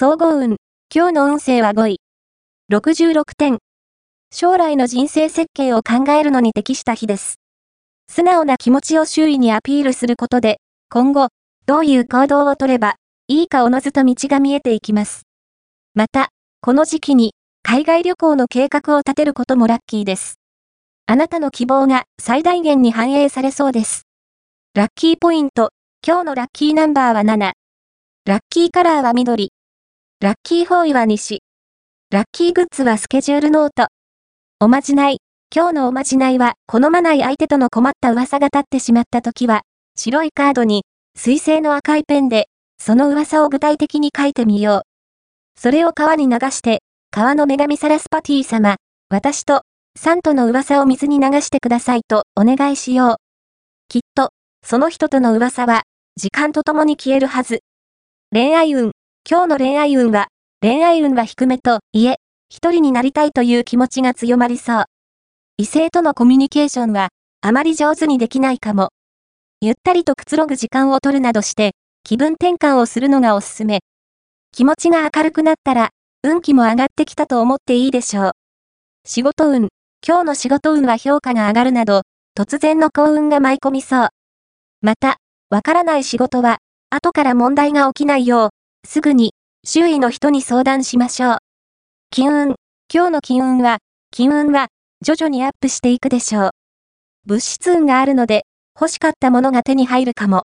総合運。今日の運勢は5位。66点。将来の人生設計を考えるのに適した日です。素直な気持ちを周囲にアピールすることで、今後、どういう行動をとれば、いいかおのずと道が見えていきます。また、この時期に、海外旅行の計画を立てることもラッキーです。あなたの希望が最大限に反映されそうです。ラッキーポイント、今日のラッキーナンバーは7。ラッキーカラーは緑。ラッキーフォーイは西。ラッキーグッズはスケジュールノート。おまじない。今日のおまじないは、好まない相手との困った噂が立ってしまった時は、白いカードに、水星の赤いペンで、その噂を具体的に書いてみよう。それを川に流して、川の女神サラスパティ様、私と、サントの噂を水に流してくださいとお願いしよう。きっと、その人との噂は、時間とともに消えるはず。恋愛運、今日の恋愛運は、恋愛運は低めと、いえ、一人になりたいという気持ちが強まりそう。異性とのコミュニケーションは、あまり上手にできないかも。ゆったりとくつろぐ時間を取るなどして、気分転換をするのがおすすめ。気持ちが明るくなったら、運気も上がってきたと思っていいでしょう。仕事運、今日の仕事運は評価が上がるなど、突然の幸運が舞い込みそう。また、わからない仕事は、後から問題が起きないよう、すぐに、周囲の人に相談しましょう。金運、今日の金運は、金運は、徐々にアップしていくでしょう。物質運があるので、欲しかったものが手に入るかも。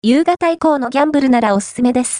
夕方以降のギャンブルならおすすめです。